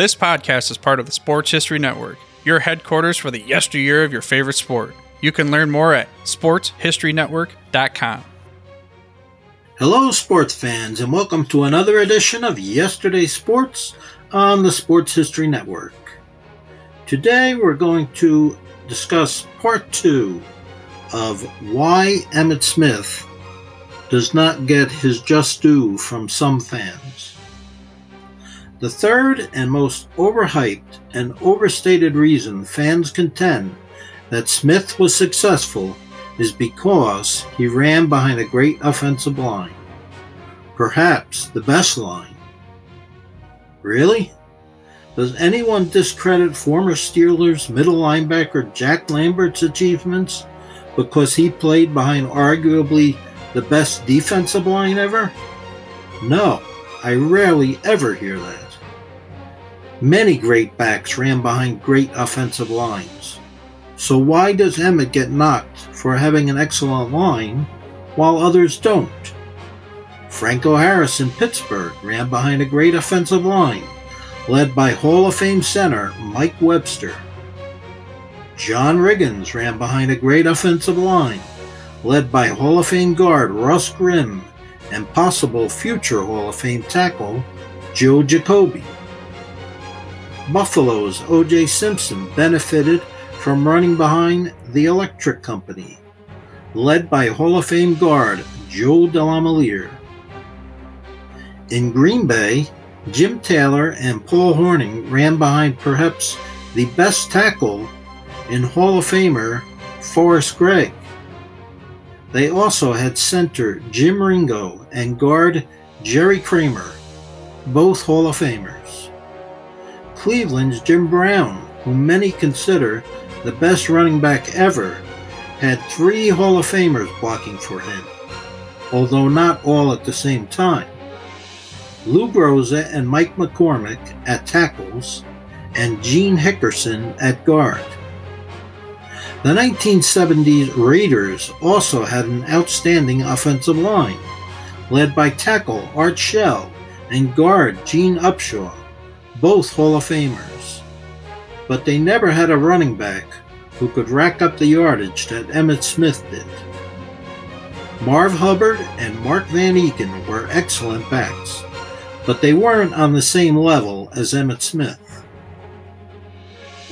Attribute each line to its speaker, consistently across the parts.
Speaker 1: This podcast is part of the Sports History Network, your headquarters for the yesteryear of your favorite sport. You can learn more at sportshistorynetwork.com.
Speaker 2: Hello, sports fans, and welcome to another edition of Yesterday's Sports on the Sports History Network. Today, we're going to discuss part two of why Emmitt Smith does not get his just due from some fans. The third and most overhyped and overstated reason fans contend that Smith was successful is because he ran behind a great offensive line. Perhaps the best line. Really? Does anyone discredit former Steelers middle linebacker Jack Lambert's achievements because he played behind arguably the best defensive line ever? No, I rarely ever hear that. Many great backs ran behind great offensive lines. So why does Emmitt get knocked for having an excellent line while others don't? Franco Harris in Pittsburgh ran behind a great offensive line, led by Hall of Fame center Mike Webster. John Riggins ran behind a great offensive line, led by Hall of Fame guard Russ Grimm and possible future Hall of Fame tackle Joe Jacoby. Buffalo's O.J. Simpson benefited from running behind the Electric Company, led by Hall of Fame guard Joe DeLamielleure. In Green Bay, Jim Taylor and Paul Hornung ran behind perhaps the best tackle in Hall of Famer Forrest Gregg. They also had center Jim Ringo and guard Jerry Kramer, both Hall of Famers. Cleveland's Jim Brown, whom many consider the best running back ever, had three Hall of Famers blocking for him, although not all at the same time. Lou Groza and Mike McCormack at tackles, and Gene Hickerson at guard. The 1970s Raiders also had an outstanding offensive line, led by tackle Art Shell and guard Gene Upshaw both Hall of Famers. But they never had a running back who could rack up the yardage that Emmitt Smith did. Marv Hubbard and Mark van Eeghen were excellent backs, but they weren't on the same level as Emmitt Smith.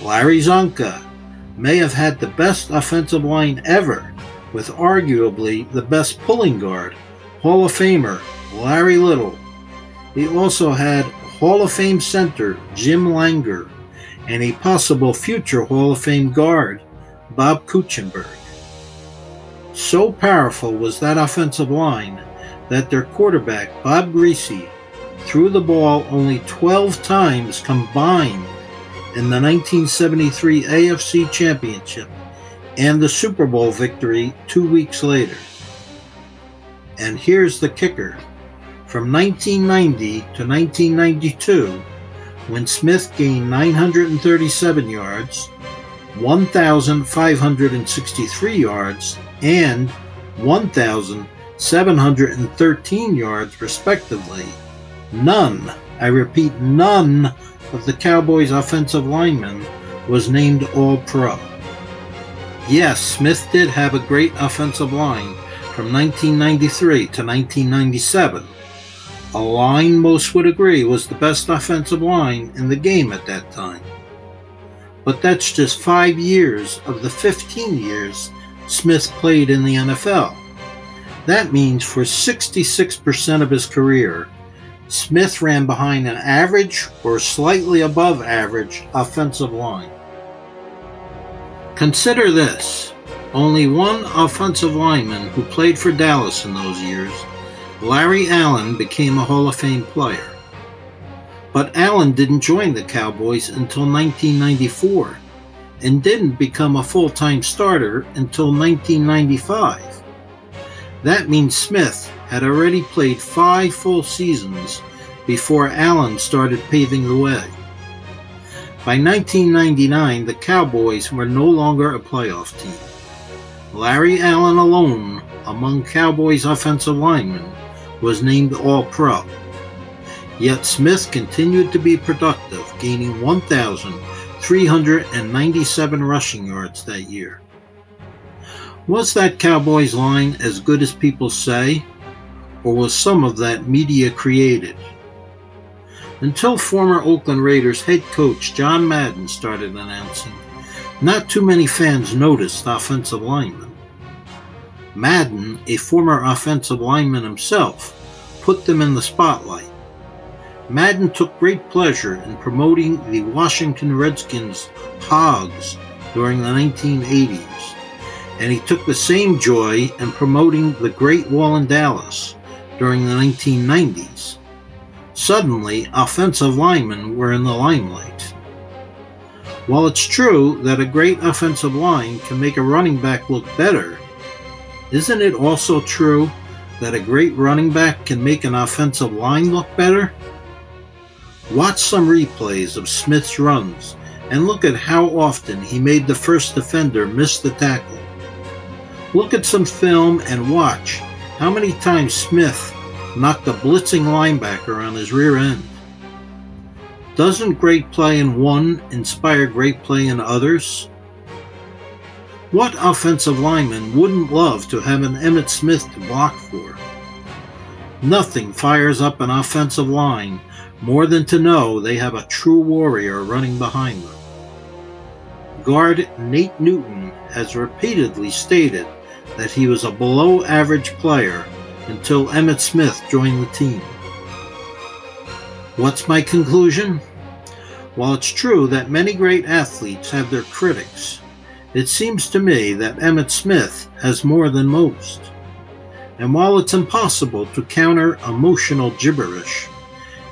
Speaker 2: Larry Csonka may have had the best offensive line ever, with arguably the best pulling guard, Hall of Famer Larry Little. He also had Hall of Fame center Jim Langer and a possible future Hall of Fame guard Bob Kuechenberg. So powerful was that offensive line that their quarterback Bob Griese threw the ball only 12 times combined in the 1973 AFC Championship and the Super Bowl victory two weeks later. And here's the kicker from 1990 to 1992, when Smith gained 937 yards, 1,563 yards, and 1,713 yards, respectively, none, I repeat, none of the Cowboys' offensive linemen was named All Pro. Yes, Smith did have a great offensive line from 1993 to 1997 a line most would agree was the best offensive line in the game at that time. But that's just five years of the 15 years Smith played in the NFL. That means for 66% of his career, Smith ran behind an average or slightly above average offensive line. Consider this only one offensive lineman who played for Dallas in those years Larry Allen became a Hall of Fame player. But Allen didn't join the Cowboys until 1994 and didn't become a full time starter until 1995. That means Smith had already played five full seasons before Allen started paving the way. By 1999, the Cowboys were no longer a playoff team. Larry Allen alone, among Cowboys offensive linemen, was named All Pro. Yet Smith continued to be productive, gaining 1,397 rushing yards that year. Was that Cowboys line as good as people say, or was some of that media created? Until former Oakland Raiders head coach John Madden started announcing, not too many fans noticed offensive linemen. Madden, a former offensive lineman himself, put them in the spotlight. Madden took great pleasure in promoting the Washington Redskins Hogs during the 1980s, and he took the same joy in promoting the Great Wall in Dallas during the 1990s. Suddenly, offensive linemen were in the limelight. While it's true that a great offensive line can make a running back look better, isn't it also true that a great running back can make an offensive line look better? Watch some replays of Smith's runs and look at how often he made the first defender miss the tackle. Look at some film and watch how many times Smith knocked a blitzing linebacker on his rear end. Doesn't great play in one inspire great play in others? What offensive lineman wouldn't love to have an Emmitt Smith to block for? Nothing fires up an offensive line more than to know they have a true warrior running behind them. Guard Nate Newton has repeatedly stated that he was a below average player until Emmitt Smith joined the team. What's my conclusion? While it's true that many great athletes have their critics, it seems to me that Emmitt Smith has more than most. And while it's impossible to counter emotional gibberish,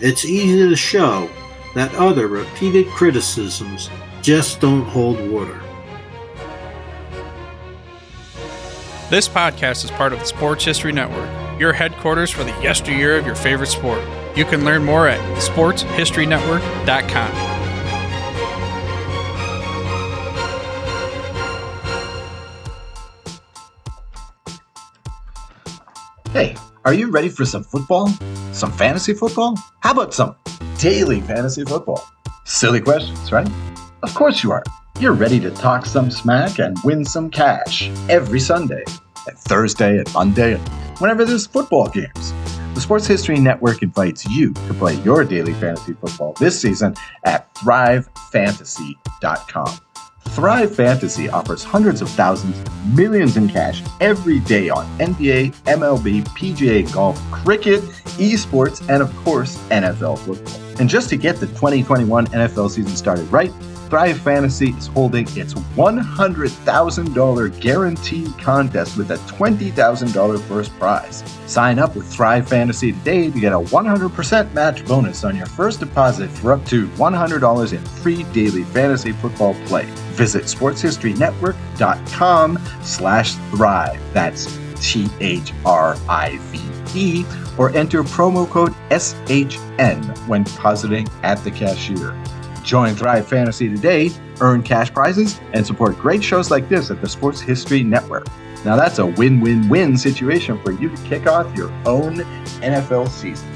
Speaker 2: it's easy to show that other repeated criticisms just don't hold water.
Speaker 1: This podcast is part of the Sports History Network, your headquarters for the yesteryear of your favorite sport. You can learn more at sportshistorynetwork.com.
Speaker 3: Hey, are you ready for some football? Some fantasy football? How about some daily fantasy football? Silly questions, right? Of course you are. You're ready to talk some smack and win some cash every Sunday, and Thursday, and Monday, and whenever there's football games. The Sports History Network invites you to play your daily fantasy football this season at thrivefantasy.com. Thrive Fantasy offers hundreds of thousands, millions in cash every day on NBA, MLB, PGA golf, cricket, esports, and of course, NFL football. And just to get the 2021 NFL season started right, Thrive Fantasy is holding its $100,000 guaranteed contest with a $20,000 first prize. Sign up with Thrive Fantasy today to get a 100% match bonus on your first deposit for up to $100 in free daily fantasy football play. Visit sportshistorynetwork.com slash thrive. That's T-H-R-I-V-E or enter promo code SHN when depositing at the cashier. Join Thrive Fantasy today, earn cash prizes, and support great shows like this at the Sports History Network. Now that's a win-win-win situation for you to kick off your own NFL season.